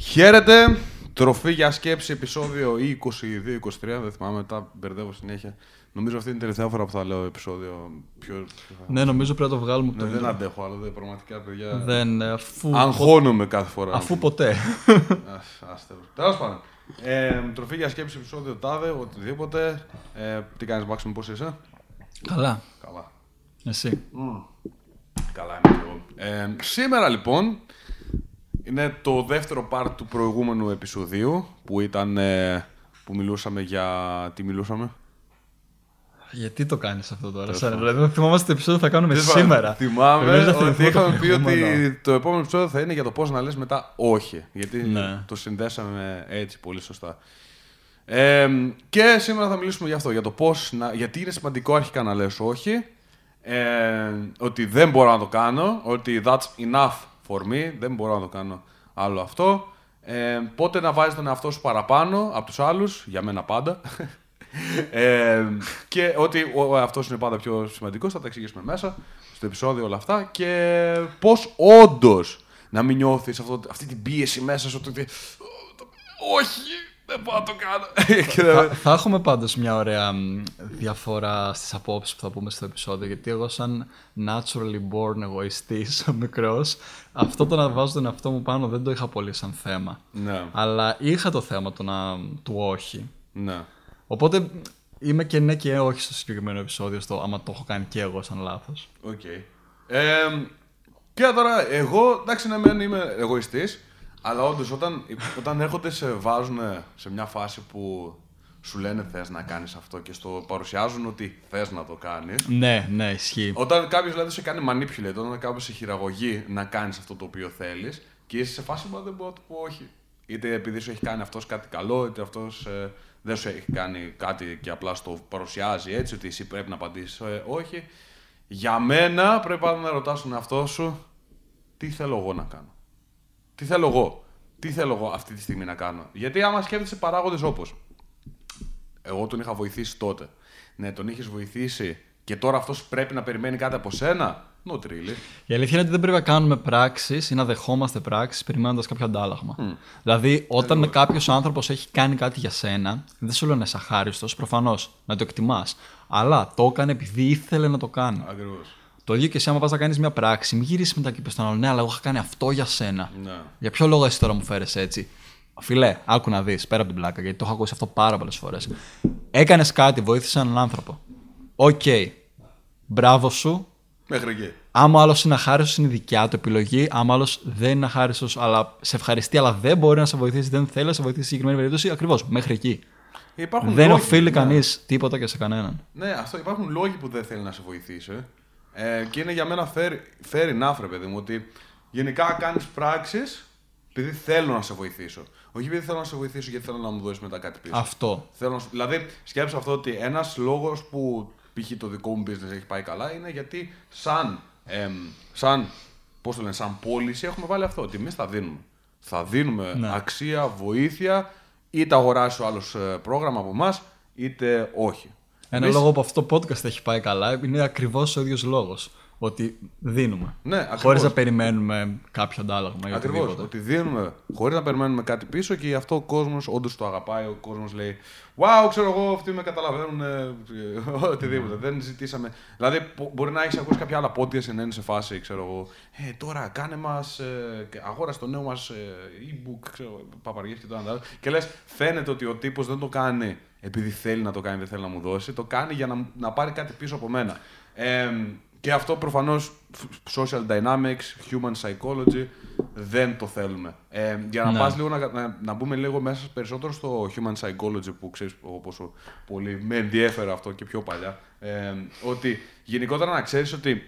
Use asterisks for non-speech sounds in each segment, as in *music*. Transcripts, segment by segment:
Χαίρετε. Τροφή για σκέψη, επεισόδιο ή 22-23. Δεν θυμάμαι, τα μπερδεύω συνέχεια. Νομίζω αυτή είναι η τελευταία φορά που θα λέω επεισόδιο. Πιο... Ναι, νομίζω πρέπει να το βγάλουμε Ναι, το δεν intro. αντέχω άλλο, δεν, πραγματικά παιδιά. Δεν, ε, αφού, Αγχώνομαι κάθε φορά. αφού ποτέ. *laughs* Τέλος πάντων. Ε, τροφή για σκέψη, επεισόδιο τάδε, οτιδήποτε. Ε, τι κάνεις, Μάξιμο, πώς είσαι; Καλά. Καλά. Εσύ. Καλά είμαι και εγώ. Ε, σήμερα λοιπόν είναι το δεύτερο part του προηγούμενου επεισοδίου που ήταν ε, που μιλούσαμε για... Τι μιλούσαμε; Γιατί το κάνεις αυτό τώρα, σαν, Δηλαδή, δεν θυμόμαστε το επεισόδιο που θα κάνουμε Δεν σήμερα. Θυμάμαι Πρέπει να ότι θυμηθούμε το είχαμε πει ότι προηγούμενο. το επόμενο επεισόδιο θα είναι για το πώς να λες μετά όχι. Γιατί Ναι. το συνδέσαμε έτσι πολύ σωστά. Ε, και σήμερα θα μιλήσουμε για αυτό, για το πώς να, γιατί είναι σημαντικό αρχικά να λες όχι, ε, ότι δεν μπορώ να το κάνω, ότι that's enough for me, δεν μπορώ να το κάνω άλλο αυτό. Ε, πότε να βάζεις τον εαυτό σου παραπάνω από τους άλλους, για μένα πάντα. *laughs* ε, και ότι ο εαυτός είναι πάντα πιο σημαντικός, θα τα εξηγήσουμε μέσα στο επεισόδιο όλα αυτά και πώς όντως να μην νιώθεις αυτό, αυτή την πίεση μέσα σου ότι όχι, δεν μπορώ να το κάνω. *laughs* Και δεν- θα, θα έχουμε πάντως μια ωραία μ, διαφορά στις απόψεις που θα πούμε στο επεισόδιο γιατί εγώ σαν naturally born εγωιστής μικρός αυτό το να βάζω τον εαυτό μου πάνω δεν το είχα πολύ σαν θέμα ναι, αλλά είχα το θέμα το να, του όχι ναι. οπότε είμαι και ναι και όχι στο συγκεκριμένο επεισόδιο στο άμα το έχω κάνει και εγώ σαν λάθος Οκ. Ε, και τώρα, εγώ, εντάξει, ναι, μεν είμαι εγωιστής, αλλά όντως όταν, όταν έρχονται σε βάζουν σε μια φάση που σου λένε θες να κάνεις αυτό και στο παρουσιάζουν ότι θες να το κάνεις, ναι ναι ισχύει Όταν κάποιος δηλαδή σε κάνει manipulate, όταν κάποιος σε χειραγωγεί να κάνεις αυτό το οποίο θέλεις και είσαι σε φάση που δεν μπορώ να του πω όχι. Είτε επειδή σου έχει κάνει αυτός κάτι καλό, είτε αυτός δεν σου έχει κάνει κάτι και απλά στο παρουσιάζει έτσι, ότι εσύ πρέπει να απαντήσεις όχι. Για μένα πρέπει πάντα να ρωτάς τον εαυτό σου τι θέλω εγώ να κάνω; Τι θέλω εγώ; Τι θέλω εγώ αυτή τη στιγμή να κάνω; Γιατί άμα σκέφτεσαι παράγοντες όπως εγώ τον είχα βοηθήσει τότε. Ναι, τον είχες βοηθήσει και τώρα αυτός πρέπει να περιμένει κάτι από σένα; Not really. Η αλήθεια είναι ότι δεν πρέπει να κάνουμε πράξεις ή να δεχόμαστε πράξεις περιμένοντας κάποιο αντάλλαγμα. Δηλαδή, όταν κάποιος άνθρωπος έχει κάνει κάτι για σένα, δεν σου λέω να είσαι αχάριστος, προφανώς να το εκτιμάς. Αλλά το έκανε επειδή ήθελε να το κάνει. Ακριβώς. Το ίδιο και εσύ, άμα πας να κάνεις μια πράξη, μην γυρίσεις μετά και πεις στον άλλον, Ναι, αλλά εγώ είχα κάνει αυτό για σένα. Ναι. Για ποιο λόγο εσύ τώρα μου φέρεσαι έτσι; Φίλε, άκου να δεις πέρα από την πλάκα, γιατί το έχω ακούσει αυτό πάρα πολλές φορές. Έκανες κάτι, βοήθησες έναν άνθρωπο. Οκ. Μπράβο σου, Μέχρι εκεί. Άμα ο άλλος είναι αχάριστος, είναι δικιά του επιλογή. Άμα άλλος δεν είναι αχάριστος, αλλά σε ευχαριστεί, αλλά δεν μπορεί να σε βοηθήσει, δεν θέλει να σε βοηθήσει σε συγκεκριμένη περίπτωση, ακριβώς μέχρι εκεί. Υπάρχουν δεν λόγοι, οφείλει ναι. κανείς τίποτα και σε κανέναν. Ναι, αυτό υπάρχουν λόγοι που δεν θέλει να σε βοηθήσει. Ε, και είναι για μένα fair, fair enough, ρε παιδί μου, ότι γενικά κάνεις πράξεις επειδή θέλω να σε βοηθήσω. Όχι επειδή θέλω να σε βοηθήσω γιατί θέλω να μου δώσεις μετά κάτι πίσω. Αυτό. Θέλω να σου- Δηλαδή, σκέψου αυτό ότι ένας λόγος που π.χ. το δικό μου business έχει πάει καλά είναι γιατί σαν, εμ, σαν, πώς το λένε, σαν πώληση έχουμε βάλει αυτό. Ότι εμείς θα δίνουμε. Θα δίνουμε Ναι. αξία, βοήθεια, είτε αγοράσει ο άλλος πρόγραμμα από εμάς, είτε όχι. Ένα Εμείς- λόγο που αυτό το podcast έχει πάει καλά είναι ακριβώς ο ίδιος λόγος. Ότι δίνουμε. Ναι, ακριβώς. Χωρίς να περιμένουμε κάποιο αντάλλαγμα ή Ακριβώς. οτιδήποτε. Ότι δίνουμε χωρίς να περιμένουμε κάτι πίσω και γι' αυτό ο κόσμος όντως το αγαπάει. Ο κόσμος λέει: Wow, ξέρω εγώ, αυτοί με καταλαβαίνουν. ε, *laughs* οτιδήποτε. Δεν ζητήσαμε. Δηλαδή, πο- μπορεί να έχεις ακούσει κάποια άλλα podcast να είναι σε φάση, ξέρω εγώ. Ε, τώρα κάνε μας. Ε, αγόρασε το νέο μας ε, e-book, ξέρω παπαριέ και το ένα το άλλο». Και λες: Φαίνεται ότι ο τύπος δεν το κάνει επειδή θέλει να το κάνει, δεν θέλει να μου δώσει. Το κάνει για να, να πάρει κάτι πίσω από μένα. Ε, και αυτό προφανώς social dynamics, human psychology δεν το θέλουμε. Ε, για να Ναι. πας λίγο να, να, να μπούμε λίγο μέσα περισσότερο στο human psychology που ξέρεις εγώ πόσο πολύ με ενδιέφερε αυτό και πιο παλιά. Ε, ότι γενικότερα να ξέρεις ότι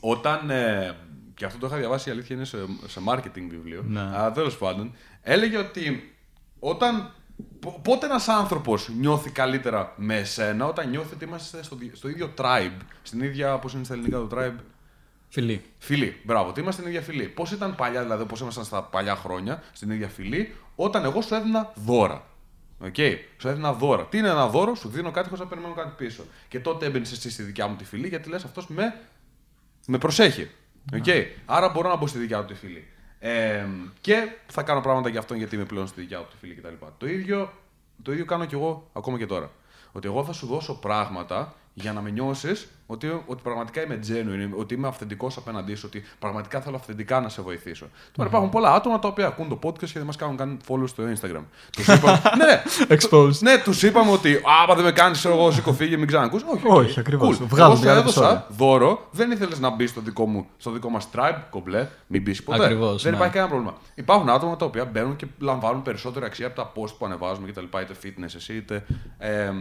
όταν. Ε, και αυτό το είχα διαβάσει, η αλήθεια είναι σε, σε marketing βιβλίο. Ναι. Αλλά τέλος πάντων, έλεγε ότι όταν. Πο- Πότε ένας άνθρωπος νιώθει καλύτερα με εσένα, όταν νιώθει ότι είμαστε στο, δι- στο ίδιο tribe, στην ίδια. Πώς είναι στα ελληνικά το tribe, Φυλή. Φυλή. Μπράβο, ότι είμαστε στην ίδια φυλή. Πώς ήταν παλιά, δηλαδή, πώς ήμασταν στα παλιά χρόνια, στην ίδια φυλή, όταν εγώ σου έδινα δώρα. Οκ, σου έδινα δώρα. Τι είναι ένα δώρο, σου δίνω κάτι χωρίς να περιμένω κάτι πίσω. Και τότε έμπαινες εσύ στη δικιά μου τη φυλή, γιατί λες αυτός με, με προσέχει. Οκ. Άρα μπορώ να μπω στη δικιά του τη φυλή. Ε, Ε, και θα κάνω πράγματα για αυτόν γιατί είμαι πλέον στη δικιά του τη φυλή κτλ. Το ίδιο, το ίδιο κάνω κι εγώ ακόμα και τώρα. Ότι εγώ θα σου δώσω πράγματα για να με νιώσεις ότι, ότι πραγματικά είμαι genuine, ότι είμαι αυθεντικός απέναντί σου, ότι πραγματικά θέλω αυθεντικά να σε βοηθήσω. Τώρα υπάρχουν πολλά άτομα τα οποία ακούν το podcast και δεν μας κάνουν καν follow στο Instagram. Τους είπαμε. *laughs* ναι, Exposed. ναι, τους είπαμε ότι άμα δεν με κάνεις, εγώ σήκω φύγε, μην ξανακούς. Όχι, Όχι, οκ, ακριβώς. Cool. Βγάλω Εγώ σου διάλογο έδωσα επεισόδιο. δώρο, δεν ήθελες να μπεις στο δικό, μου, στο δικό μας tribe, κομπλέ, μην μπεις ποτέ. Ακριβώς, δεν ναι. υπάρχει κανένα πρόβλημα. Υπάρχουν άτομα τα οποία μπαίνουν και λαμβάνουν περισσότερη αξία από τα post που ανεβάζουμε κτλ. Είτε fitness εσύ, είτε εμ,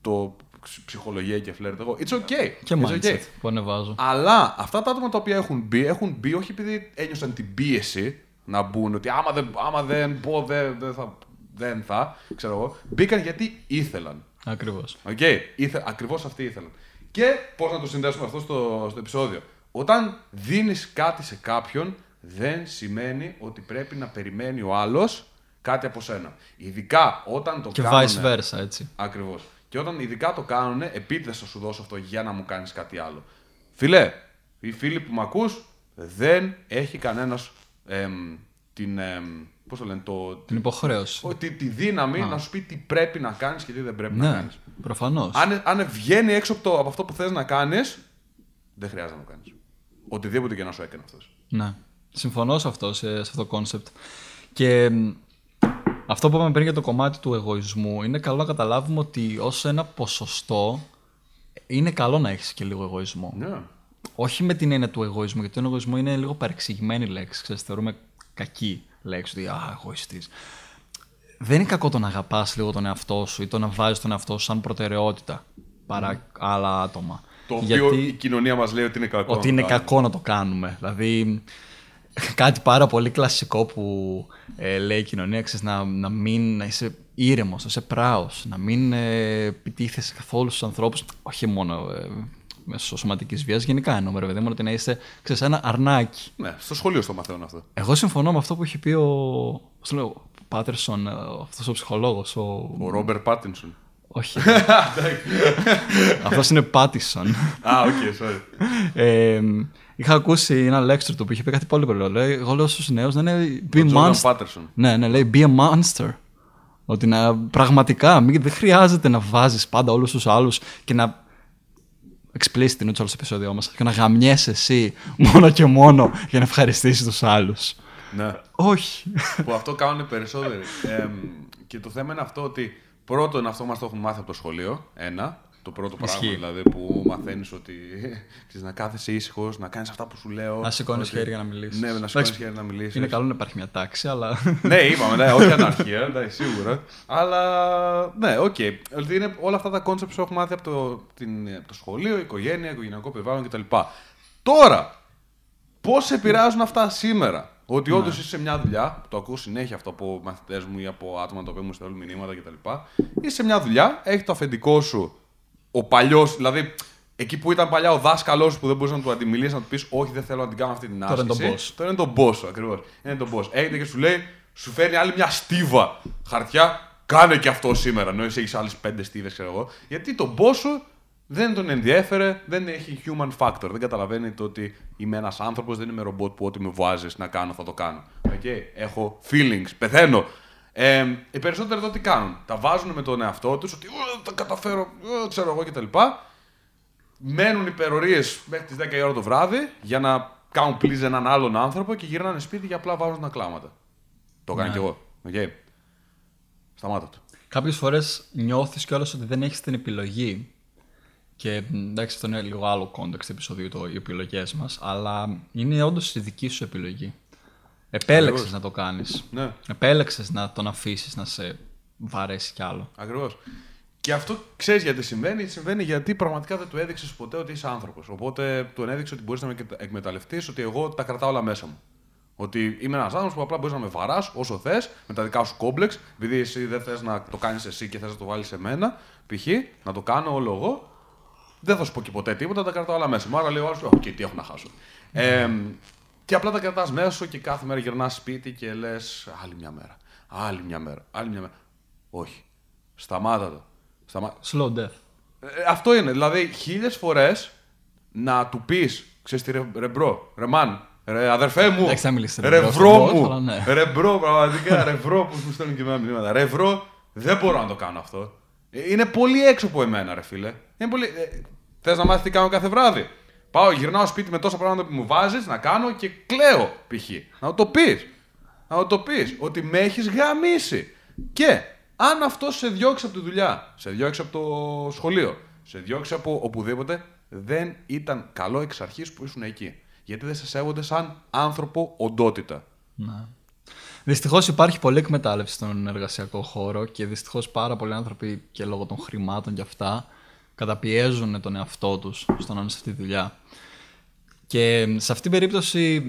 το ψυχολογία και φλερτ. Εγώ. It's okay. Και It's mindset okay. που ανεβάζω. Αλλά αυτά τα άτομα τα οποία έχουν μπει, έχουν μπει όχι επειδή ένιωσαν την πίεση να μπουν, ότι άμα δεν, άμα δεν πω, δεν, δεν θα, δεν θα, ξέρω εγώ. Μπήκαν γιατί ήθελαν. Ακριβώς. Οκ, Ήθε, ακριβώς αυτοί ήθελαν. Και πώς να το συνδέσουμε αυτό στο, στο επεισόδιο. Όταν δίνεις κάτι σε κάποιον, δεν σημαίνει ότι πρέπει να περιμένει ο άλλος κάτι από σένα. Ειδικά όταν το Και κάνουνε- vice versa, έτσι. Ακριβώς. Και όταν ειδικά το κάνουν, επίτηδες θα σου δώσω αυτό για να μου κάνεις κάτι άλλο. Φιλέ, οι φίλοι που με ακούς, δεν έχει κανένας την. Εμ, πώς το λένε, το, Την υποχρέωση. ο- τη, τη δύναμη να σου πει τι πρέπει να κάνεις και τι δεν πρέπει να Ναι, κάνεις. προφανώς. Αν, αν βγαίνει έξω από, το, από αυτό που θες να κάνεις, δεν χρειάζεται να το κάνεις. Οτιδήποτε και να σου έκανε αυτός. Ναι. Συμφωνώ σε αυτό, σε, σε αυτό το concept. Και μ, αυτό που είπαμε πριν για το κομμάτι του εγωισμού, είναι καλό να καταλάβουμε ότι ως ένα ποσοστό είναι καλό να έχεις και λίγο εγωισμό. Ναι. Όχι με την έννοια του εγωισμού, γιατί το εγωισμό είναι λίγο παρεξηγημένη λέξη. Ξέρεις, θεωρούμε κακή λέξη, ότι «Α, εγωιστής». Δεν είναι κακό το να αγαπάς λίγο τον εαυτό σου ή το να βάζεις τον εαυτό σου σαν προτεραιότητα παρά άλλα άτομα. Το οποίο Γιατί- η κοινωνία μας λέει ότι είναι κακό. ότι να είναι το κάνουμε. κακό να το κάνουμε. Δηλαδή, κάτι πάρα πολύ κλασικό που ε, λέει η κοινωνία, ξέρεις, να, να μην να είσαι ήρεμος, να είσαι πράος, να μην ε, επιτίθεσαι καθόλου στους ανθρώπους, όχι μόνο ε, μέσω σωματικής βίας, γενικά εννοούμε, ρε παιδί μου, ότι να είσαι, ξέρεις, ένα αρνάκι. Ναι, στο σχολείο στο μαθαίνω αυτό. Εγώ συμφωνώ με αυτό που έχει πει ο, πώς το λέω, ο Πάτερσον, ε, αυτός ο ψυχολόγος, ο... Ο Ρόμπερ Πάτινσον. όχι, *laughs* αυτός είναι Πάτερσον. Α, OK, sorry. Ε, είχα ακούσει ένα lecture του που είχε πει κάτι πολύ πολύ Λέει, Εγώ λέω στους νέους να είναι be Ο Τζόρνταν monster. Πάτερσον. Ναι, ναι, λέει be a monster. Ότι να πραγματικά μην, δεν χρειάζεται να βάζεις πάντα όλους τους άλλους και να. Explicit είναι το άλλο επεισόδιο μας. Και να γαμιέσαι εσύ μόνο και μόνο για να ευχαριστήσεις τους άλλους. Ναι. Όχι. που αυτό κάνουν περισσότεροι. Εμ, και το θέμα είναι αυτό ότι πρώτον αυτό μας το έχουν μάθει από το σχολείο. Ένα. Το πρώτο πράγμα Ισχύει. δηλαδή που μαθαίνεις ότι *laughs* ξέρεις, να κάθεσαι ήσυχος, να κάνεις αυτά που σου λέω. Να σηκώνεις ότι- χέρι για να μιλήσεις. Ναι, να σηκώνεις χέρι να μιλήσεις. Είναι καλό να υπάρχει μια τάξη, αλλά. ναι, είπαμε, ναι, όχι *laughs* αναρχία, εντάξει, σίγουρα. Αλλά ναι, OK. Okay. Είναι όλα αυτά τα concepts που έχω μάθει από το, την, από το σχολείο, οικογένεια, οικογενειακό περιβάλλον κτλ. Τώρα, πώς επηρεάζουν αυτά σήμερα; Ότι όντως είσαι σε μια δουλειά, που το ακούω συνέχεια αυτό από μαθητές μου ή από άτομα τα οποία μου στέλνουν μηνύματα κτλ. Είσαι σε μια δουλειά, έχει το αφεντικό σου ο παλιός, δηλαδή εκεί που ήταν παλιά ο δάσκαλός που δεν μπορούσες να του αντιμιλήσει, να του πεις Όχι, δεν θέλω να την κάνω αυτή την Τώρα είναι άσκηση. τον boss. Τώρα είναι τον boss σου, ακριβώς. Είναι τον boss. Έρχεται και σου λέει, σου φέρνει άλλη μια στίβα χαρτιά, κάνε και αυτό σήμερα. Ενώ εσύ έχεις άλλες πέντε στίβες, ξέρω εγώ. Γιατί τον boss σου δεν τον ενδιέφερε, δεν έχει human factor. Δεν καταλαβαίνει το ότι είμαι ένας άνθρωπος, δεν είμαι ρομπότ που ό,τι με βάζεις να κάνω θα το κάνω. Okay. Έχω feelings, πεθαίνω. Ε, οι περισσότεροι εδώ τι κάνουν; Τα βάζουν με τον εαυτό τους ότι «Ω, τα καταφέρω, ω, ξέρω εγώ κτλ. Μένουν υπερορίε μέχρι τις 10 η ώρα το βράδυ για να κάνουν please έναν άλλον άνθρωπο και γυρνάνε σπίτι και απλά βάζουν τα κλάματα. Το έκανα Ναι. κι εγώ. Okay. Σταμάτα το. Κάποιες φορές νιώθεις κιόλας ότι δεν έχεις την επιλογή. Και μ, εντάξει, αυτό είναι λίγο άλλο context επεισοδίου, το, οι επιλογές μας. Αλλά είναι όντως η δική σου επιλογή. Επέλεξες Ακριβώς. να το κάνεις. Ναι. Επέλεξες να τον αφήσεις να σε βαρέσει κι άλλο. Ακριβώς. Και αυτό ξέρεις γιατί συμβαίνει. Συμβαίνει γιατί πραγματικά δεν του έδειξες ποτέ ότι είσαι άνθρωπος. Οπότε του έδειξε ότι μπορείς να με εκμεταλλευτείς, ότι εγώ τα κρατάω όλα μέσα μου. Ότι είμαι ένας άνθρωπος που απλά μπορείς να με βαράς όσο θες, με τα δικά σου κόμπλεξ, επειδή εσύ δεν θες να το κάνεις εσύ και θες να το βάλεις σε μένα, π.χ. να το κάνω όλο εγώ. Δεν θα σου πω και ποτέ τίποτα, τα κρατάω όλα μέσα μου. Άρα λέω, άλλος, οκ, τι έχω να χάσω. Ε, και απλά τα κρατάς μέσα σου και κάθε μέρα γυρνάς σπίτι και λες, άλλη μια μέρα. Άλλη μια μέρα. Άλλη μια μέρα. Όχι. Σταμάτα το. Σταμά... Slow death. Ε, αυτό είναι. Δηλαδή, χίλιες φορές να του πεις, ξέρεις τι, ρε, ρε bro, ρε man, Ρε, αδερφέ μου. Εντάξει, θα μιλήσεις ρε Ρε, bro bro στον boss, μου. αλλά ναι. Ρε, bro, πραγματικά. Ρε, bro που μου στέλνουν και εμένα μηνύματα. Ρε, bro, δεν μπορώ να το κάνω αυτό. Ε, Είναι πολύ έξω από εμένα, ρε φίλε. Είναι πολύ. Ε, Θες να μάθεις τι κάνω κάθε βράδυ; Πάω, γυρνάω σπίτι με τόσα πράγματα που μου βάζεις να κάνω και κλαίω π.χ. Να το πεις. Να το πεις. Ότι με έχεις γαμήσει. Και αν αυτό σε διώξει από τη δουλειά, σε διώξει από το σχολείο, σε διώξει από οπουδήποτε, δεν ήταν καλό εξ αρχής που ήσουν εκεί. Γιατί δεν σε σέβονται σαν άνθρωπο οντότητα. Ναι. Δυστυχώς υπάρχει πολλή εκμετάλλευση στον εργασιακό χώρο και δυστυχώς πάρα πολλοί άνθρωποι και λόγω των χρημάτων και αυτά καταπιέζουν τον εαυτό τους στο να είναι σε αυτή τη δουλειά. Και σε αυτή την περίπτωση,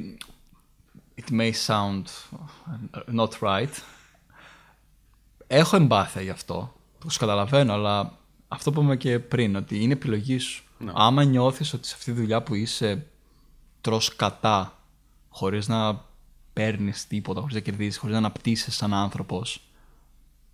it may sound not right, έχω εμπάθεια γι' αυτό, το καταλαβαίνω, αλλά αυτό που είπαμε και πριν, ότι είναι επιλογή σου. Άμα νιώθεις ότι σε αυτή τη δουλειά που είσαι τρως κατά, χωρίς να παίρνεις τίποτα, χωρίς να κερδίσεις, χωρίς να αναπτύσσεις σαν άνθρωπος,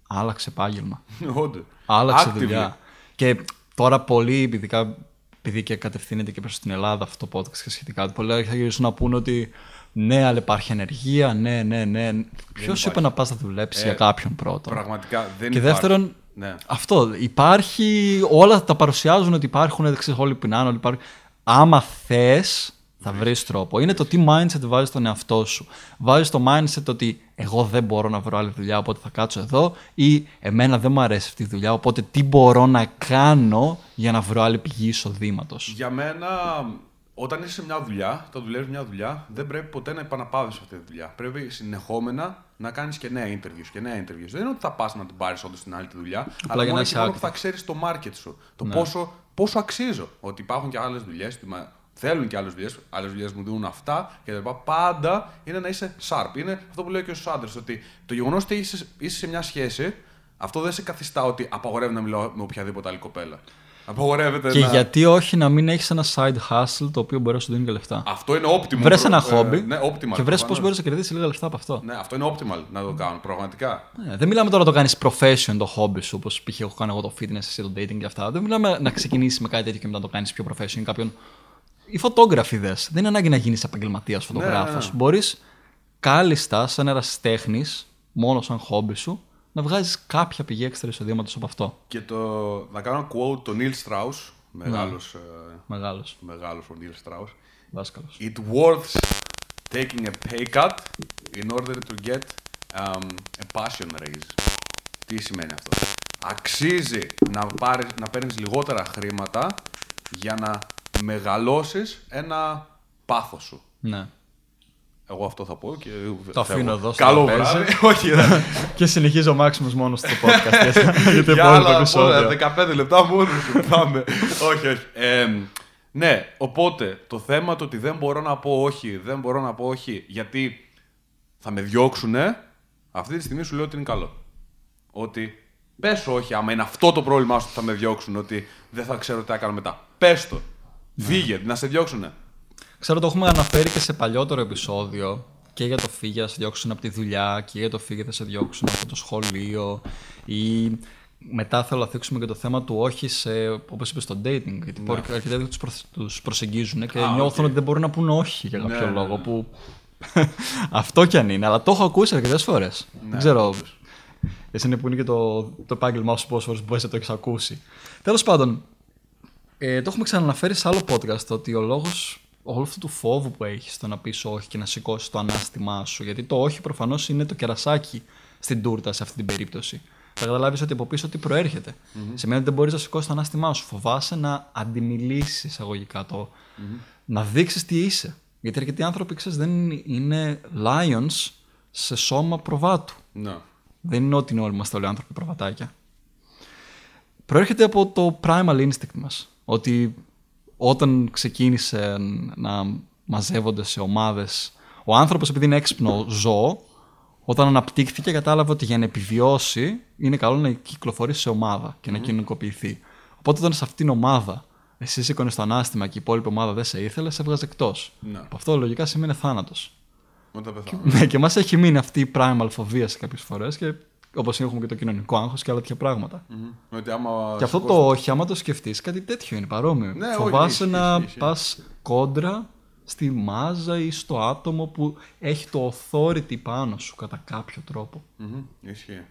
άλλαξε επάγγελμα. Όντως. Άλλαξε Actively. δουλειά. Και τώρα πολλοί, ειδικά επειδή και κατευθύνεται και προς την Ελλάδα αυτό το podcast και σχετικά, πολλοί θα γυρίσουν να πούνε ότι ναι, αλλά υπάρχει ανεργία, ναι, ναι, ναι. Ποιος είπε να πας να δουλέψεις για κάποιον πρώτον; Πραγματικά δεν Και υπάρχει. δεύτερον, Ναι. αυτό. Υπάρχει. Όλα τα παρουσιάζουν ότι υπάρχουν, δεν ξέρω, όλοι πεινάνε. Όλοι υπάρχουν. Άμα θες, θα βρεις τρόπο. Είναι το τι mindset βάζεις στον εαυτό σου. Βάζεις το mindset ότι εγώ δεν μπορώ να βρω άλλη δουλειά, οπότε θα κάτσω εδώ, ή εμένα δεν μου αρέσει αυτή η δουλειά, οπότε τι μπορώ να κάνω για να βρω άλλη πηγή εισοδήματος. Για μένα, όταν είσαι σε μια δουλειά, το δουλεύεις μια δουλειά, δεν πρέπει ποτέ να επαναπάβει αυτή τη δουλειά. Πρέπει συνεχόμενα να κάνεις και νέα interviews και νέα interviews. Δεν είναι ότι θα πας να την πάρεις όντως στην άλλη τη δουλειά, αλλά για να μόνο είσαι και μόνο που active. θα ξέρεις το market σου. Το πόσο, πόσο αξίζω. Ότι υπάρχουν και άλλες δουλειές, θέλουν και άλλες δουλειέ, άλλες δουλειέ μου δίνουν αυτά και τα λοιπά. Πάντα είναι να είσαι sharp. Είναι αυτό που λέω και στου άντρε, ότι το γεγονός ότι είσαι, είσαι σε μια σχέση, αυτό δεν σε καθιστά ότι απαγορεύει να μιλάω με οποιαδήποτε άλλη κοπέλα. Απαγορεύεται Και να... γιατί όχι να μην έχεις ένα side hustle το οποίο μπορεί να σου δίνει και λεφτά; Αυτό είναι optimal. Βρες προ- ένα ε, χόμπι ναι, optimal. και βρες πώς προφανώς. μπορείς να κερδίσεις λίγα λεφτά από αυτό. Ναι, αυτό είναι optimal να το κάνω, πραγματικά. Ναι, δεν μιλάμε τώρα να το κάνεις profession το hobby σου, όπως π.χ. έχω κάνει εγώ το fitness, εσύ το dating και αυτά. Δεν μιλάμε να ξεκινήσεις με κάτι τέτοιο και μετά να το κάνεις πιο profession ή κάποιον. Οι φωτόγραφοι δες. Δεν είναι ανάγκη να γίνεις επαγγελματίας φωτογράφος. ναι, ναι. Μπορείς κάλλιστα, σαν ερασιτέχνης, μόνος σαν χόμπι σου, να βγάζεις κάποια πηγή έξτρα εισοδήματος από αυτό. Και το, να κάνω quote τον Neil Strauss, μεγάλος, ε, Μεγάλος. μεγάλος ο Neil Strauss. Δάσκαλο. It worth taking a pay cut in order to get um, a passion raise. Τι σημαίνει αυτό; Αξίζει να, πάρεις, να παίρνεις λιγότερα χρήματα για να μεγαλώσεις ένα πάθος σου. Ναι. Εγώ αυτό θα πω και Το φεύγω. αφήνω εδώ στο Καλό τραπέζι. βράδυ. *laughs* Όχι, δεν. *laughs* και συνεχίζει ο Μάξιμος μόνος στο podcast *laughs* για το Για υπόλοιπο άλλα επεισόδιο. πόσα, 15 λεπτά μόνος σου. Πάμε. όχι, όχι. Ε, ναι, οπότε το θέμα το ότι δεν μπορώ να πω όχι, δεν μπορώ να πω όχι, γιατί θα με διώξουνε, αυτή τη στιγμή σου λέω ότι είναι καλό. Ότι πες όχι, άμα είναι αυτό το πρόβλημά σου που θα με διώξουν, ότι δεν θα ξέρω τι θα κάνω μετά. Πες το. Φύγε, να σε διώξουνε. Ξέρω το έχουμε αναφέρει και σε παλιότερο επεισόδιο και για το φύγε θα σε διώξουν από τη δουλειά και για το φύγε θα σε διώξουν από το σχολείο ή μετά θέλω να θίξουμε και το θέμα του όχι σε, όπως είπες, στο dating γιατί ναι. αρκετοί τους, προ, τους προσεγγίζουν και Α, νιώθουν οκ. ότι δεν μπορούν να πουν όχι για κάποιο Ναι, ναι, λόγο ναι. που *laughs* αυτό κι αν είναι, αλλά το έχω ακούσει αρκετές φορές. Ναι, δεν ξέρω, εσύ είναι που είναι και το, το επάγγελμά σου πόσες φορές μπορείς να το έχεις ακούσει. Τέλος πάντων, ε, το έχουμε ξαναναφέρει σε άλλο podcast ότι ο λόγος όλου αυτού του φόβου που έχεις στο να πεις όχι και να σηκώσεις το ανάστημά σου. Γιατί το όχι προφανώς είναι το κερασάκι στην τούρτα σε αυτή την περίπτωση. Θα καταλάβεις ότι από πίσω τι προέρχεται. Σημαίνει ότι δεν μπορείς να σηκώσεις το ανάστημά σου. Φοβάσαι να αντιμιλήσεις εισαγωγικά το. Να δείξεις τι είσαι. Γιατί αρκετοί άνθρωποι ξέρεις, δεν είναι lions σε σώμα προβάτου. Ναι. Δεν είναι ότι είναι όλοι είμαστε όλοι άνθρωποι προβατάκια. Προέρχεται από το primal instinct μας. Ότι όταν ξεκίνησε να μαζεύονται σε ομάδες, ο άνθρωπος επειδή είναι έξυπνο ζώο, όταν αναπτύχθηκε κατάλαβε ότι για να επιβιώσει είναι καλό να κυκλοφορήσει σε ομάδα και να κοινωνικοποιηθεί. Οπότε όταν σε αυτήν την ομάδα εσύ σήκωνες το ανάστημα και η υπόλοιπη ομάδα δεν σε ήθελε, σε έβγαζε εκτός. Ναι. Από αυτό λογικά σημαίνει θάνατος. Όταν πεθάνω. Ναι, και μας έχει μείνει αυτή η primal φοβία σε κάποιες φορές και όπως έχουμε και το κοινωνικό άγχος και άλλα τέτοια πράγματα. Μμμ. Ότι άμα Και αυτό σηκώσω- το όχι, άμα το σκεφτείς, κάτι τέτοιο είναι παρόμοιο. Ναι, όχι, Φοβάσαι ισχύει, να ισχύει, ισχύει. πας κόντρα στη μάζα ή στο άτομο που έχει το authority πάνω σου κατά κάποιο τρόπο. Μμμ, Ισχύει.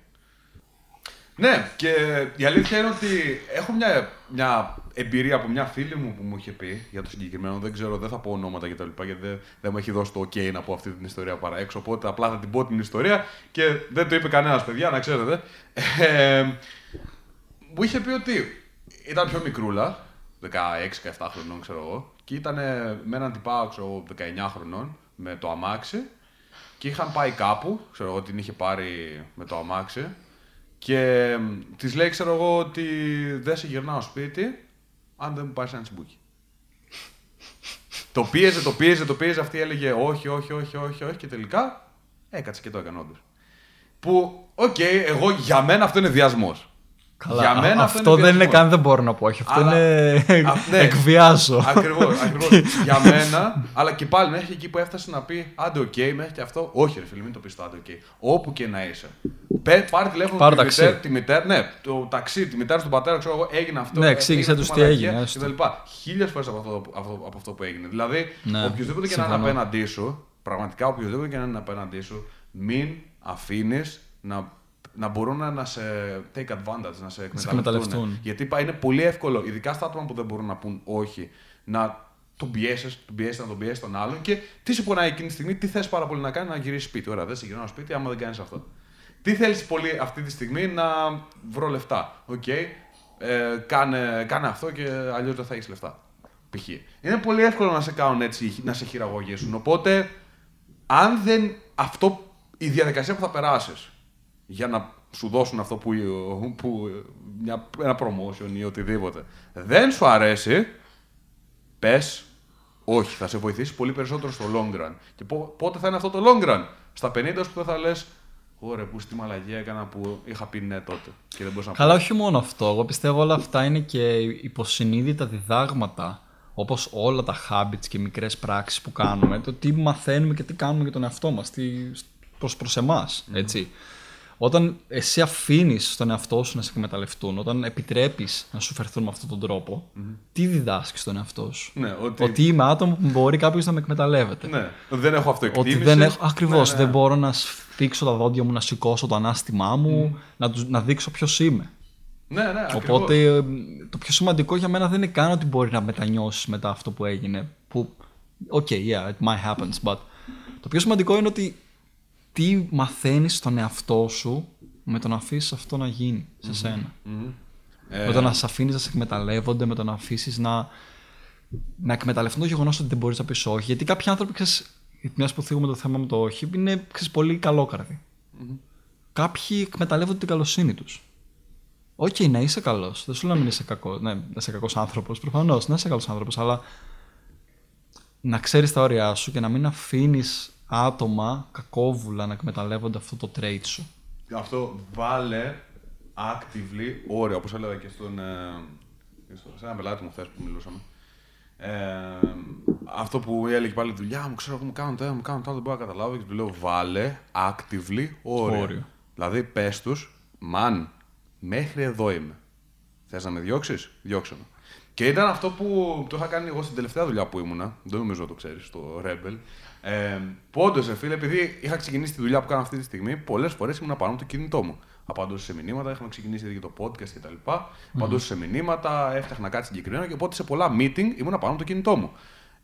Ναι, και η αλήθεια είναι ότι έχω μια, μια εμπειρία από μια φίλη μου που μου είχε πει για το συγκεκριμένο. Δεν ξέρω, δεν θα πω ονόματα κτλ. Γιατί δεν, δεν μου έχει δώσει το OK να πω αυτή την ιστορία παρά έξω. Οπότε απλά θα την πω την ιστορία και δεν το είπε κανένας, παιδιά, να ξέρετε. Ε, μου είχε πει ότι ήταν πιο μικρούλα, 16-17 χρονών, ξέρω εγώ, και ήταν με έναν τυπά, ξέρω εγώ, 19 χρονών, με το αμάξι. Και είχαν πάει κάπου, ξέρω εγώ, την είχε πάρει με το αμάξι. Και της λέει, ξέρω εγώ, ότι δεν σε γυρνάω σπίτι αν δεν μου πάρεις ένα τσιμπούκι. το πίεζε, το πίεζε, το πίεζε. Αυτή έλεγε όχι, όχι, όχι, όχι, όχι. Και τελικά έκατσε και το έκανε όντως. Που, οκ, εγώ για μένα αυτό είναι βιασμός. Καλά, Για μένα α- αυτό αυτό είναι δεν είναι βιασμός. καν δεν μπορώ να πω. Όχι, αυτό Αλλά- είναι. Α, ναι. Εκβιάζω. Ακριβώς, ακριβώς. *laughs* για μένα, αλλά και πάλι μέχρι εκεί που έφτασε να πει άντε οκ, μέχρι και αυτό. Όχι, ρε φίλε, μην το πεις το άντε οκ. Όπου και να είσαι. Πε, πάρε τηλέφωνο Πάρε τη ταξί. μητέρα, τη μητέρα, ναι, το ταξί, τη μητέρα στον πατέρα, ξέρω εγώ, έγινε αυτό. Ναι, ε, εξήγησε έγινε τους αυτή η τι μαλακία έγινε, έστω. Και τα λοιπά. Χίλιες φορές από, αυτό, από, από αυτό που έγινε. Δηλαδή, Ναι, οποιοδήποτε και να είναι συμφωνώ. απέναντί σου, πραγματικά οποιοδήποτε και να είναι απέναντί σου, μην αφήνεις να, να μπορούν να, να σε take advantage, να σε εκμεταλλευτούν. εκμεταλλευτούν. Γιατί είπα, είναι πολύ εύκολο, ειδικά στα άτομα που δεν μπορούν να πουν όχι, να τον πιέσεις, τον πιέσεις, να τον πιέσεις τον άλλον και τι σου πονάει εκείνη τη στιγμή, τι θες πάρα πολύ να κάνει, να γυρίσει σπίτι. Ωραία, δεν σε γυρνάω σπίτι, άμα δεν κάνεις αυτό. Τι θέλεις πολύ αυτή τη στιγμή να βρω λεφτά. Οκ, ε, κάνε, κάνε αυτό και αλλιώς δεν θα έχεις λεφτά. Π.χ. Είναι πολύ εύκολο να σε κάνουν έτσι, να σε χειραγωγήσουν. Οπότε, αν δεν. Αυτό, η διαδικασία που θα περάσεις για να σου δώσουν αυτό που, που μια, ένα promotion ή οτιδήποτε δεν σου αρέσει, πες όχι, θα σε βοηθήσει πολύ περισσότερο στο long run. Και πο- πότε θα είναι αυτό το long run, στα 50 που δεν θα λες, Ωραία, που στη μαλαγία έκανα που είχα πει ναι τότε. Και δεν μπορούσα να Καλά, πω. όχι μόνο αυτό. Εγώ πιστεύω όλα αυτά είναι και υποσυνείδητα διδάγματα. Όπως όλα τα habits και μικρές πράξεις που κάνουμε. Το τι μαθαίνουμε και τι κάνουμε για τον εαυτό μας. Προς προς εμάς, έτσι. Όταν εσύ αφήνεις τον εαυτό σου να σε εκμεταλλευτούν, όταν επιτρέπεις να σου φερθούν με αυτόν τον τροπο τι διδάσκεις στον εαυτό σου; Ναι, ότι, Ότι είμαι άτομο που μπορεί κάποιος να με εκμεταλλεύεται. ναι, δεν έχω αυτοεκτίμηση. Ότι δεν έχω. Ακριβώς. Ναι, ναι. Δεν μπορώ να σφίξω τα δόντια μου, να σηκώσω το ανάστημά μου, να, τους, να δείξω ποιος είμαι. Ναι, ναι, ακριβώς. Οπότε ε, το πιο σημαντικό για μένα δεν είναι καν ότι μπορεί να μετανιώσεις μετά αυτό που έγινε. Που, ok, yeah, it might happen, but το πιο σημαντικό είναι ότι τι μαθαίνεις στον εαυτό σου με το να αφήσεις αυτό να γίνει σε σένα. Ε, Με το να σε αφήνεις να σε εκμεταλλεύονται, με το να αφήσεις να, να εκμεταλλευτούν το γεγονός ότι δεν μπορείς να πεις όχι. Γιατί κάποιοι άνθρωποι, ξέρεις, μιας που θίγουμε το θέμα με το όχι, είναι ξέρεις, πολύ καλόκαρδοι. Κάποιοι εκμεταλλεύονται την καλοσύνη τους. Οκ, να είσαι καλός. Δεν σου λέω να μην είσαι κακό. Ναι, να είσαι κακός άνθρωπος. Προφανώς να είσαι καλός άνθρωπος, αλλά να ξέρεις τα όρια σου και να μην αφήνεις άτομα κακόβουλα να εκμεταλλεύονται αυτό το trait σου. Αυτό βάλε actively όρια, όπως έλεγα και στον, ε, στο- σε ένα πελάτη μου χθες που μιλούσαμε. Ε, αυτό που έλεγε πάλι δουλειά μου, ξέρω εγώ μου κάνουν το ένα, μου κάνουν το άλλο, δεν μπορώ να καταλάβω και του λέω βάλε actively όρια. Όριο. Δηλαδή πες τους, man, μέχρι εδώ είμαι. Θες να με διώξεις, διώξε με. Και ήταν αυτό που το είχα κάνει εγώ στην τελευταία δουλειά που ήμουνα. Δεν νομίζω να το ξέρεις, στο Rebel. Ε, που όντως, φίλε, επειδή είχα ξεκινήσει τη δουλειά που κάνω αυτή τη στιγμή, πολλές φορές ήμουν πάνω από το κινητό μου. Απαντούσα σε μηνύματα, είχαμε ξεκινήσει ήδη και το podcast κτλ. Απαντούσα σε μηνύματα, έφτιαχνα κάτι συγκεκριμένο και οπότε σε πολλά meeting ήμουν πάνω από το κινητό μου.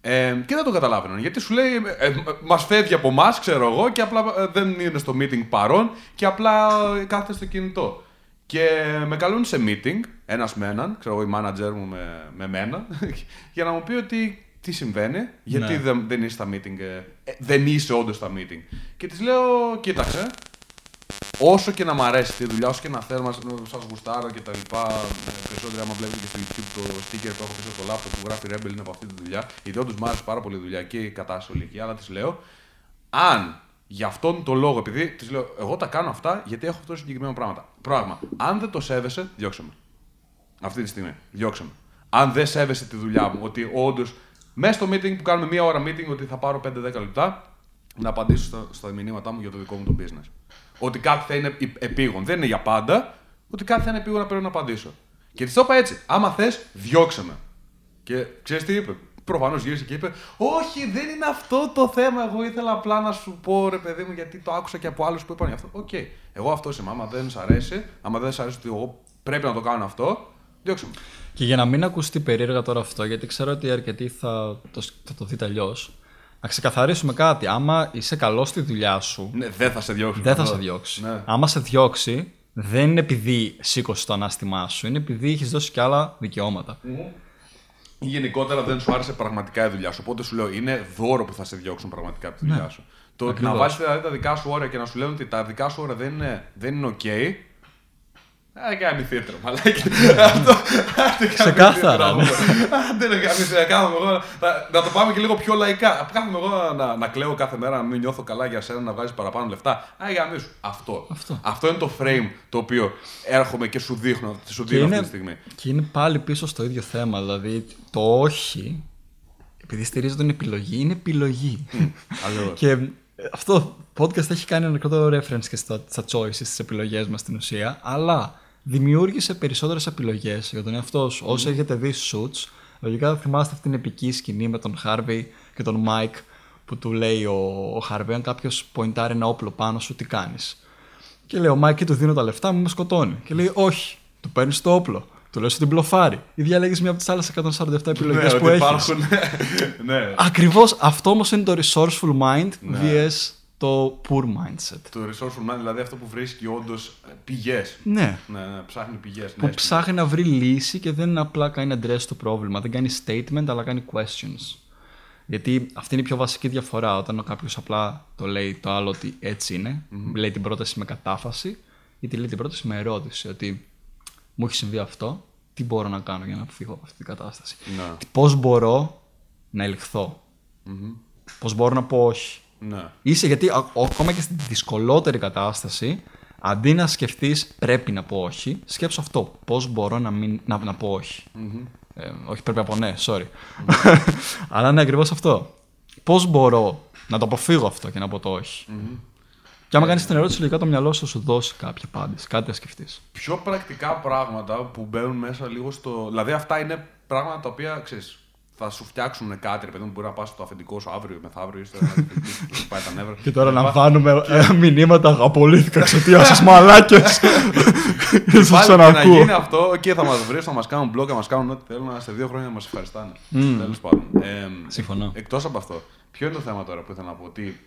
Ε, και δεν το καταλάβαιναν. Γιατί σου λέει, ε, ε, μας φεύγει από εμάς, ξέρω εγώ, και απλά ε, δεν είναι στο meeting παρόν και απλά ε, κάθεται στο κινητό. Και με καλούν σε meeting, ένας με έναν, ξέρω εγώ, η manager μου με, με μένα, *laughs* για να μου πει ότι τι συμβαίνει, γιατί Ναι. δεν, δεν είσαι στα meeting, ε, ε, δεν είσαι όντως στα meeting. Και της λέω, κοίταξε, όσο και να μ' αρέσει τη δουλειά, όσο και να θέλω, σας γουστάρω και τα λοιπά. ε, Περισσότερο, άμα βλέπετε και στο YouTube το sticker που έχω πίσω στο laptop που γράφει Rebel είναι από αυτή τη δουλειά. Γιατί όντως μου άρεσε πάρα πολύ η δουλειά και η κατάσταση όλη εκεί, αλλά της λέω, αν για αυτόν τον λόγο, επειδή της λέω, εγώ τα κάνω αυτά γιατί έχω αυτό το συγκεκριμένο πράγμα. πράγμα. Αν δεν το σέβεσαι, διώξε με. Αυτή τη στιγμή. Διώξε με. Αν δεν σέβεσαι τη δουλειά μου, ότι όντως μέσα στο meeting που κάνουμε μία ώρα meeting, ότι θα πάρω 5-10 λεπτά να απαντήσω στα, στα μηνύματά μου για το δικό μου το business. Ότι κάτι θα είναι επ- επίγον. Δεν είναι για πάντα. Ότι κάτι θα είναι επίγον να πρέπει να απαντήσω. Και της το είπα έτσι. Άμα θες, διώξε με. Και ξέρεις τι είπε; Προφανώς γύρισε και είπε: Όχι, δεν είναι αυτό το θέμα. Εγώ ήθελα απλά να σου πω ρε παιδί μου, γιατί το άκουσα και από άλλους που είπαν αυτό. OK. Okay. Εγώ αυτό είμαι. Άμα δεν σ' αρέσει, άμα δεν σ' αρέσει ότι εγώ πρέπει να το κάνω αυτό, διώξε μου. Και για να μην ακουστεί περίεργα τώρα αυτό, γιατί ξέρω ότι αρκετοί θα το, θα το δείτε αλλιώς. Να ξεκαθαρίσουμε κάτι. Άμα είσαι καλός στη δουλειά σου. Ναι, δεν θα σε διώξει. Δεν θα σε διώξει. Ναι. Άμα σε διώξει, δεν είναι επειδή σήκωσε το ανάστημά σου, είναι επειδή έχεις δώσει και άλλα δικαιώματα. Mm. Ή γενικότερα δεν σου άρεσε πραγματικά η δουλειά σου. Οπότε σου λέω, είναι δώρο που θα σε διώξουν πραγματικά από τη δουλειά ναι. σου. Το ότι να βάλει δηλαδή, τα δικά σου όρια και να σου λένε ότι τα δικά σου όρια δεν είναι, δεν είναι OK, Α, κάνει θήτρο, μαλάκι. Αυτό. Ξεκάθαρα. Ναι. Δεν είναι κάθομαι εγώ. Να το πάμε και λίγο πιο λαϊκά. Κάθομαι εγώ να, να κλαίω κάθε μέρα, να μην νιώθω καλά για σένα, να βγάζεις παραπάνω λεφτά. Α, για μίσου. Αυτό. Αυτό. Αυτό είναι το frame το οποίο έρχομαι και σου δείχνω, σου δίνω αυτή τη στιγμή. Και είναι πάλι πίσω στο ίδιο θέμα. Δηλαδή το όχι, επειδή στηρίζει την επιλογή, είναι επιλογή. και αυτό το podcast έχει κάνει ένα μικρότερο reference και στα, στα choices, στι επιλογές μας στην ουσία. Αλλά δημιούργησε περισσότερες επιλογές για τον εαυτό σου. Mm. Όσοι έχετε δει Suits, λογικά θα θυμάστε αυτήν την επική σκηνή με τον Harvey και τον Mike που του λέει ο, ο Harvey: Αν κάποιος ποintάρει ένα όπλο πάνω σου, τι κάνεις; Και λέει: Ο Mike, του δίνω τα λεφτά μου, με σκοτώνει. Και λέει: Όχι, του παίρνεις το όπλο. Του λες ότι την μπλοφάρει. Ή διαλέγεις μία από τις άλλες 147 επιλογές ναι, που έχεις. *laughs* ναι. Ακριβώς αυτό όμως είναι το resourceful mind ναι. vs το poor mindset. Το resourceful mind, δηλαδή αυτό που βρίσκει όντως πηγές. Ναι. ναι. Ναι, ψάχνει πηγές. Που ναι, ψάχνει να βρει λύση και δεν απλά κάνει address το πρόβλημα. Δεν κάνει statement, αλλά κάνει questions. Γιατί αυτή είναι η πιο βασική διαφορά. Όταν κάποιος απλά το λέει το άλλο ότι έτσι είναι, mm-hmm. λέει την πρόταση με κατάφαση, ή τη λέει την πρόταση με ερώτηση. Ότι μου έχει συμβεί αυτό, τι μπορώ να κάνω για να φύγω από αυτή την κατάσταση; Ναι. Πώς μπορώ να ελιχθώ; Mm-hmm. Πώς μπορώ να πω όχι; Ναι. Είσαι γιατί ακόμα και στη δυσκολότερη κατάσταση, αντί να σκεφτείς πρέπει να πω όχι, σκέψω αυτό. Πώς μπορώ να, μην, να, να πω όχι. Mm-hmm. Ε, όχι, πρέπει να πω ναι, sorry. Mm-hmm. *laughs* Αλλά είναι ακριβώς αυτό. Πώς μπορώ να το αποφύγω αυτό και να πω το όχι; Mm-hmm. Και άμα κάνεις την ερώτηση, λογικά το μυαλό σου σου δώσει κάποια απάντηση, κάτι να σκεφτείς. Πιο πρακτικά πράγματα που μπαίνουν μέσα λίγο στο. Δηλαδή, αυτά είναι πράγματα τα οποία ξέρεις θα σου φτιάξουν κάτι, ρε παιδί μου, μπορεί να πας στο αφεντικό σου αύριο, μεθαύριο, ή στο *laughs* πάει τα νεύρα. Και τώρα λαμβάνουμε ε, μηνύματα, απολύθηκα εξαιτία *laughs* σας μαλάκε. σα να γίνει αυτό και θα μας βρεις, θα μας κάνουν blog, θα μας κάνουν ό,τι θέλουν, σε δύο χρόνια να μας ευχαριστάνε. Τέλος πάντων. Συμφωνώ. Εκτός από αυτό, ποιο είναι το θέμα τώρα που ήθελα να πω, ότι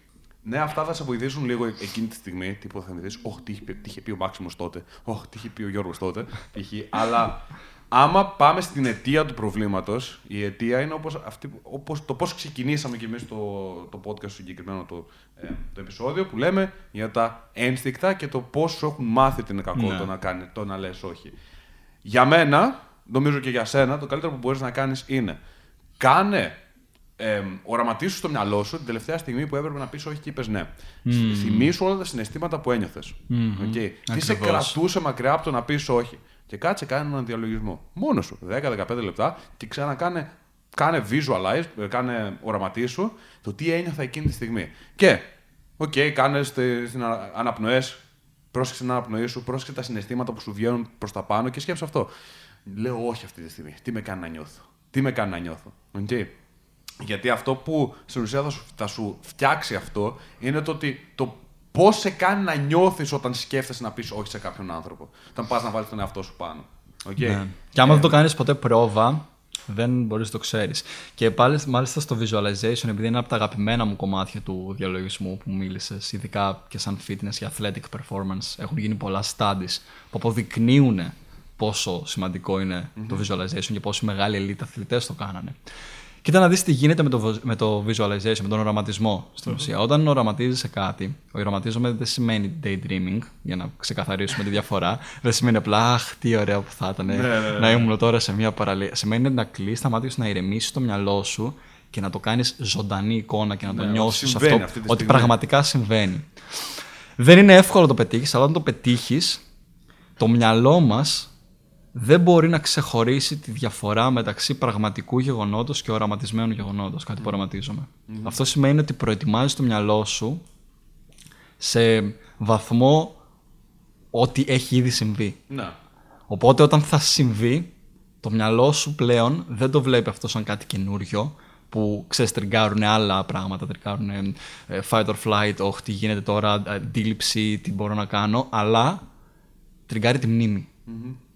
ναι, αυτά θα σε βοηθήσουν λίγο εκείνη τη στιγμή. Τύπο θα θυμηθείς, Όχι, τι είχε πει ο Μάξιμος τότε. Όχι, τι είχε πει ο Γιώργος τότε. Αλλά άμα πάμε στην αιτία του προβλήματος, η αιτία είναι όπως, αυτή, όπως το πώς ξεκινήσαμε κι εμείς το, το podcast συγκεκριμένο το, ε, το επεισόδιο που λέμε για τα ένστικτα και το πώς σου έχουν μάθει την κακό ναι. το να, κάνει, το να λες όχι. Για μένα, νομίζω και για σένα, το καλύτερο που μπορείς να κάνεις είναι κάνε ε, οραματίσου στο μυαλό σου την τελευταία στιγμή που έπρεπε να πεις όχι και είπες ναι. Mm. Θυμήσου όλα τα συναισθήματα που ένιωθες. Mm-hmm. Okay. Τι σε κρατούσε μακριά από το να πεις όχι και κάτσε κάνει έναν διαλογισμό. Μόνος σου. 10-15 λεπτά και ξανακάνε κάνε visualize, ε, κάνε οραματίσου το τι ένιωθα εκείνη τη στιγμή. Και, OK, okay, κάνε τις αναπνοές, πρόσεξε την αναπνοή σου, πρόσεξε τα συναισθήματα που σου βγαίνουν προς τα πάνω και σκέψε αυτό. Λέω όχι αυτή τη στιγμή. Τι με κάνει να νιώθω; Τι με κάνει να νιώθω; Okay. Γιατί αυτό που στην ουσία θα σου, θα σου φτιάξει αυτό είναι το ότι το Πώς σε κάνει να νιώθεις όταν σκέφτεσαι να πεις όχι σε κάποιον άνθρωπο. Όταν πας να βάλεις τον εαυτό σου πάνω. Okay. Ναι. Και άμα δεν το κάνεις ποτέ πρόβα, δεν μπορείς να το ξέρεις. Και πάλι, μάλιστα στο visualization, επειδή είναι από τα αγαπημένα μου κομμάτια του διαλογισμού που μίλησες, ειδικά και σαν fitness και athletic performance, έχουν γίνει πολλά studies που αποδεικνύουν πόσο σημαντικό είναι mm-hmm. το visualization και πόσο μεγάλοι elite αθλητές το κάνανε. Κοίτα να δεις τι γίνεται με το, με το visualization, με τον οραματισμό στην ουσία. Όταν οραματίζεις κάτι, ο οραματίζομαι δεν σημαίνει daydreaming, για να ξεκαθαρίσουμε τη διαφορά. *laughs* Δεν σημαίνει απλά, Αχ, τι ωραίο που θα ήταν ναι, ναι, ναι. να ήμουν τώρα σε μια παραλία. Σημαίνει να κλείσει τα μάτια σου, να ηρεμήσεις το μυαλό σου και να το κάνεις ζωντανή εικόνα και να το νιώσεις αυτό. Ότι πραγματικά συμβαίνει. Δεν είναι εύκολο να το πετύχεις, αλλά όταν το πετύχεις, το μυαλό μας δεν μπορεί να ξεχωρίσει τη διαφορά μεταξύ πραγματικού γεγονότος και οραματισμένου γεγονότος, κάτι που οραματίζομαι. Αυτό σημαίνει ότι προετοιμάζεις το μυαλό σου σε βαθμό ότι έχει ήδη συμβεί. Να. Οπότε όταν θα συμβεί, το μυαλό σου πλέον δεν το βλέπει αυτό σαν κάτι καινούριο, που ξέρεις τριγκάρουν άλλα πράγματα, τριγκάρουν ε, fight or flight, όχι τι γίνεται τώρα, αντίληψη, τι μπορώ να κάνω, αλλά τριγκάρει τη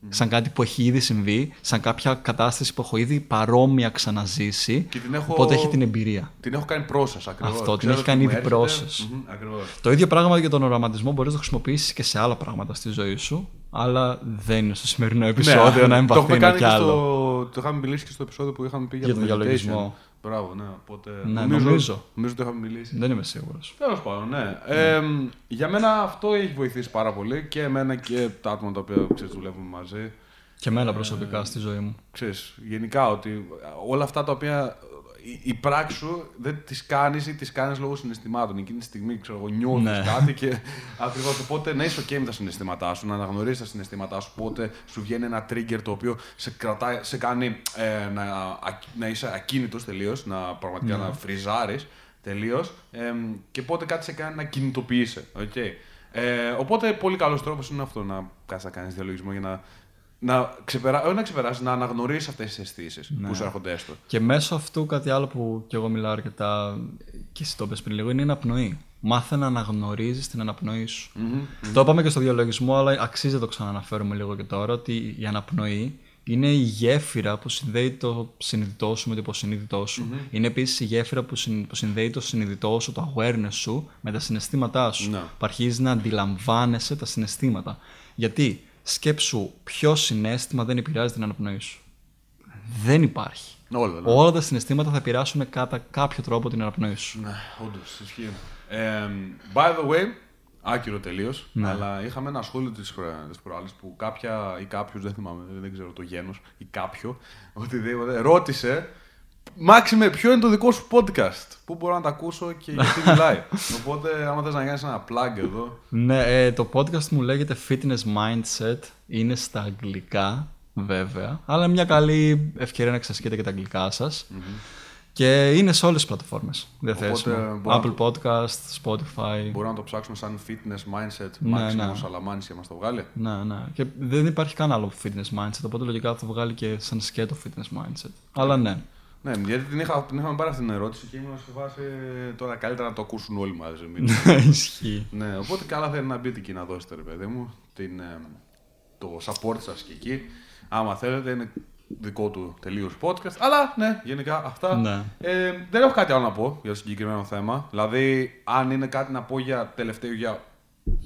μνημη Σαν κάτι που έχει ήδη συμβεί, σαν κάποια κατάσταση που έχω ήδη παρόμοια ξαναζήσει. Και την έχω... Οπότε έχει την εμπειρία. Την έχω κάνει process ακριβώς. Αυτό, την έχει κάνει ήδη process. Το ίδιο πράγμα για τον οραματισμό μπορείς να το χρησιμοποιήσεις και σε άλλα πράγματα στη ζωή σου. Αλλά δεν είναι στο σημερινό επεισόδιο *laughs* ναι, να εμβαθύνω κι άλλο. Στο... Το είχαμε μιλήσει και στο επεισόδιο που είχαμε πει για, για τον διαλογισμό. Μπράβο, ναι. Οπότε, ναι, νομίζω, νομίζω. Νομίζω ότι είχαμε μιλήσει. Δεν είμαι σίγουρος. Τέλος πάντων, ναι. ναι. Ε, για μένα αυτό έχει βοηθήσει πάρα πολύ και εμένα και τα άτομα τα οποία ξέρεις, δουλεύουμε μαζί. Και εμένα προσωπικά ε, στη ζωή μου. Ξέρεις, γενικά ότι όλα αυτά τα οποία η πράξη σου δεν τις κάνεις ή τις κάνεις λόγω συναισθημάτων. Εκείνη τη στιγμή ξέρω εγώ, νιώθεις ναι. κάτι και ακριβώς. Οπότε να είσαι OK με τα συναισθήματά σου, να αναγνωρίζεις τα συναισθήματά σου. Οπότε σου βγαίνει ένα trigger το οποίο σε, κρατάει, σε κάνει ε, να, να είσαι ακίνητος τελείως, να πραγματικά ναι. να φριζάρεις τελείως. Ε, και πότε κάτι σε κάνει να κινητοποιήσει. Okay. Ε, οπότε πολύ καλός τρόπος είναι αυτό να κάτσεις να κάνεις διαλογισμό για να να, ξεπερα... όχι να ξεπεράσεις, να αναγνωρίσεις αυτές τις αισθήσεις ναι. που σου έρχονται έστω. Και μέσω αυτού κάτι άλλο που κι εγώ μιλάω αρκετά και εσύ το είπες πριν λίγο είναι η αναπνοή. Μάθε να αναγνωρίζεις την αναπνοή σου. Mm-hmm, Το είπαμε και στο διαλογισμό, αλλά αξίζει να το ξαναναφέρουμε λίγο και τώρα ότι η αναπνοή είναι η γέφυρα που συνδέει το συνειδητό σου με το υποσυνείδητό σου. Mm-hmm. Είναι επίσης η γέφυρα που, συνδέει το συνειδητό σου, το awareness σου με τα συναισθήματά σου. No. Ναι. Που αρχίζει να αντιλαμβάνεσαι τα συναισθήματα. Γιατί σκέψου ποιο συνέστημα δεν επηρεάζει την αναπνοή σου. Δεν υπάρχει. Όλα, ναι. Όλα τα συναισθήματα θα επηρεάσουν κατά κάποιο τρόπο την αναπνοή σου. Ναι, όντως, ισχύει. Ε, by the way, άκυρο τελείως, ναι. αλλά είχαμε ένα σχόλιο της προάλλης που κάποια ή κάποιο, δεν θυμάμαι, δεν ξέρω το γένος ή κάποιο, οτιδήποτε, ρώτησε Μάξιμε, ποιο είναι το δικό σου podcast; Πού μπορώ να τα ακούσω και γιατί *laughs* μιλάει; Οπότε, άμα θες να κάνεις ένα plug εδώ. Ναι, ε, το podcast μου λέγεται Fitness Mindset. Είναι στα αγγλικά, βέβαια. Αλλά είναι μια καλή ευκαιρία να εξασκείτε και τα αγγλικά σας. Και είναι σε όλες τις πλατφόρμες διαθέσιμο. Apple Podcast, Spotify. Μπορούμε να το ψάξουμε σαν fitness mindset. Ναι, Maximum ναι. Salamani και μας το βγάλει. Ναι, ναι. Και δεν υπάρχει καν άλλο fitness mindset. Οπότε λογικά θα το βγάλει και σαν σκέτο fitness mindset. Αλλά ναι. Ναι, γιατί την, είχα, την είχαμε πάρει αυτή την ερώτηση και ήμουν σε φάση τώρα καλύτερα να το ακούσουν όλοι μαζί. Ναι, ισχύει. ναι, οπότε καλά θέλει να μπείτε εκεί να δώσετε, ρε παιδί μου, την, ε, το support σας και εκεί. Άμα θέλετε, είναι δικό του τελείως podcast. Αλλά ναι, γενικά αυτά. Ναι. Ε, δεν έχω κάτι άλλο να πω για το συγκεκριμένο θέμα. Δηλαδή, αν είναι κάτι να πω για τελευταίο, για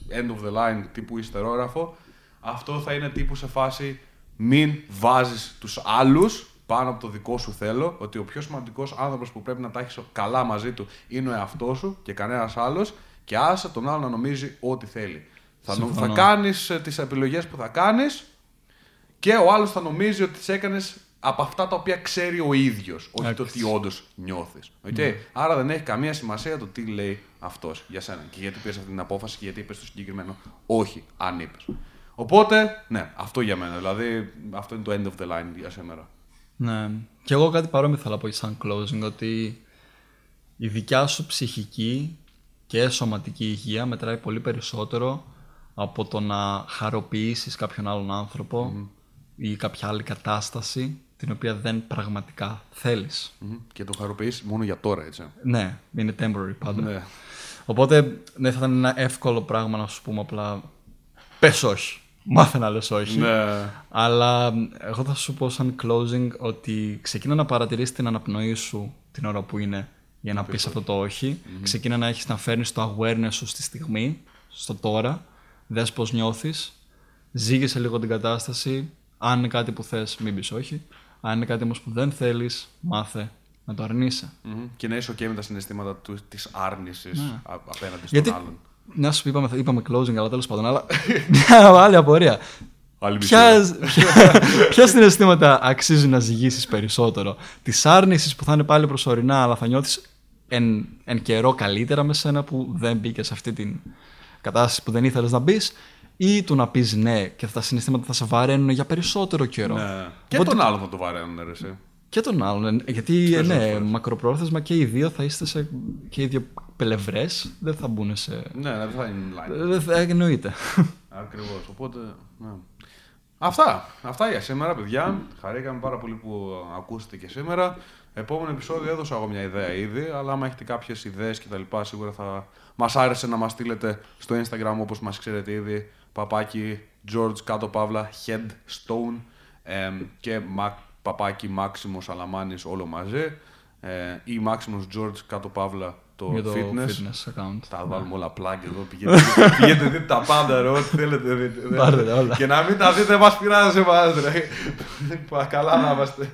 end of the line τύπου υστερόγραφο, αυτό θα είναι τύπου σε φάση μην βάζεις τους άλλους πάνω από το δικό σου θέλω, ότι ο πιο σημαντικός άνθρωπος που πρέπει να τα έχεις καλά μαζί του είναι ο εαυτός σου και κανένας άλλος, και άσε τον άλλο να νομίζει ό,τι θέλει. Θα, θα κάνεις ε, τις επιλογές που θα κάνεις και ο άλλος θα νομίζει ότι τις έκανες από αυτά τα οποία ξέρει ο ίδιος, όχι το τι όντως νιώθεις. Okay? Ναι. Άρα δεν έχει καμία σημασία το τι λέει αυτός για σένα και γιατί πήρες αυτή την απόφαση και γιατί είπες το συγκεκριμένο όχι, αν είπες. Οπότε, ναι, αυτό για μένα. Δηλαδή, αυτό είναι το end of the line για σήμερα. Ναι. Και εγώ κάτι παρόμοιο θέλω να πω σαν closing, ότι η δικιά σου ψυχική και σωματική υγεία μετράει πολύ περισσότερο από το να χαροποιήσεις κάποιον άλλον ή κάποια άλλη κατάσταση την οποία δεν πραγματικά θέλεις. Και το χαροποιείς μόνο για τώρα, έτσι. Ναι, είναι temporary πάντα. Ναι. Οπότε, ναι, θα ήταν ένα εύκολο πράγμα να σου πούμε απλά πες όχι. Μάθε να λες όχι. Ναι. Αλλά εγώ θα σου πω σαν closing ότι ξεκίνα να παρατηρήσει την αναπνοή σου την ώρα που είναι για να πεις αυτό το όχι. Mm-hmm. Ξεκίνα να έχεις να φέρνεις το awareness σου στη στιγμή, στο τώρα. Δες πώς νιώθεις. Ζήγησε λίγο την κατάσταση. Αν είναι κάτι που θες, μην πεις όχι. Αν είναι κάτι όμως που δεν θέλεις, μάθε να το αρνείσαι. Mm-hmm. Και να είσαι ok με τα συναισθήματα του, της άρνησης ναι. απέναντι στον Γιατί... άλλον. Να σου είπαμε, είπαμε closing, αλλά τέλος πάντων. Αλλά... Μια *laughs* άλλη απορία. Ποια, *laughs* ποια συναισθήματα αξίζει να ζυγίσεις περισσότερο, Τη άρνηση που θα είναι πάλι προσωρινά, αλλά θα νιώθεις εν, εν καιρό καλύτερα με σένα που δεν μπήκε σε αυτή την κατάσταση που δεν ήθελες να μπεις, ή του να πεις ναι και τα συναισθήματα θα σε βαραίνουν για περισσότερο καιρό; Ναι. Και τον άλλο θα το βαραίνουν, ρε, Και τον άλλον. Γιατί ναι, μακροπρόθεσμα και οι δύο θα είστε σε. και οι δύο πλευρές δεν θα μπουν σε. Ναι, δεν θα είναι line. Δεν θα εννοείται. Ακριβώς. Οπότε. Ναι. Αυτά. Αυτά για σήμερα, παιδιά. Χαρήκαμε πάρα πολύ που ακούσατε και σήμερα. Επόμενο επεισόδιο έδωσα εγώ μια ιδέα ήδη, αλλά άμα έχετε κάποιες ιδέες κτλ. σίγουρα θα μας άρεσε να μας στείλετε στο Instagram όπως μας ξέρετε ήδη. Παπάκι George κάτω παύλα Headstone εμ, και Mac, παπάκι Μάξιμος Αλαμάνης όλο μαζί. Ε, ή Maximus George κάτω παύλα το, Για το fitness. fitness account. Τα βάλουμε όλα plug εδώ. Πηγαίνετε, πηγαίνετε δείτε τα πάντα, ρε. Ό,τι θέλετε δείτε. Πάρτε τα όλα. Και να μην τα δείτε, μας πειράζει εμάς, ρε. Πα, Καλά να είμαστε.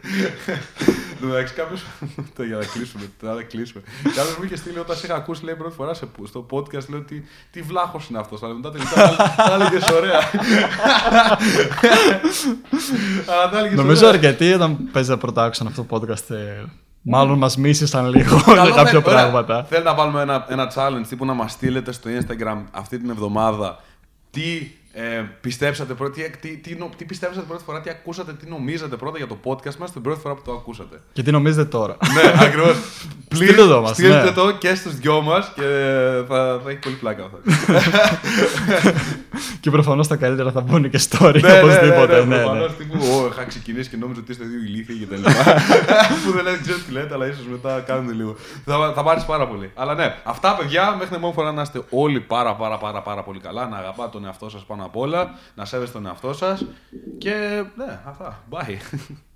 Εν τω μεταξύ, κάποιο. *laughs* Το για να κλείσουμε. τώρα να κλείσουμε. Κάποιος μου είχε στείλει όταν σε είχα ακούσει, λέει πρώτη φορά σε, στο podcast, λέει ότι τι βλάχος είναι αυτός. Αλλά μετά τελικά τα έλεγε ωραία. *laughs* Αλλά τα έλεγε Νομίζω αρκετοί όταν παίζατε πρώτα άκουσαν αυτό το podcast. ε, Μάλλον μας μίσησαν λίγο *laughs* για κάποια πράγματα. Θέλω να βάλουμε ένα, ένα challenge τύπου να μας στείλετε στο Instagram αυτή την εβδομάδα τι ε, πιστέψατε πρώτα, τι, τι, τι, νο- τι πιστέψατε πρώτη φορά, τι ακούσατε, τι νομίζατε πρώτα για το podcast μας την πρώτη φορά που το ακούσατε. Και τι νομίζετε τώρα. ναι, ακριβώς. *laughs* Στείλτε το μας, Στείλτε ναι. το και στους δυο μας και θα, θα έχει πολύ πλάκα αυτό. *laughs* και προφανώς τα καλύτερα θα μπουν και story ναι, ναι, οπωσδήποτε. ναι, ναι, ναι. προφανώς, τύπου, «Ω, είχα ξεκινήσει και νόμιζα ότι είστε δύο ηλίθιοι και τα λοιπά. *laughs* που δεν λέτε, ξέρω τι λέτε, αλλά ίσως μετά κάνετε λίγο. θα, θα πάρεις πάρα πολύ. Αλλά ναι, αυτά παιδιά, μέχρι την επόμενη φορά να είστε όλοι πάρα πάρα πάρα πάρα πολύ καλά. Να αγαπάτε τον εαυτό σας πάνω απ' όλα, να σέβεστε τον εαυτό σας. Και ναι, αυτά. Bye. *laughs*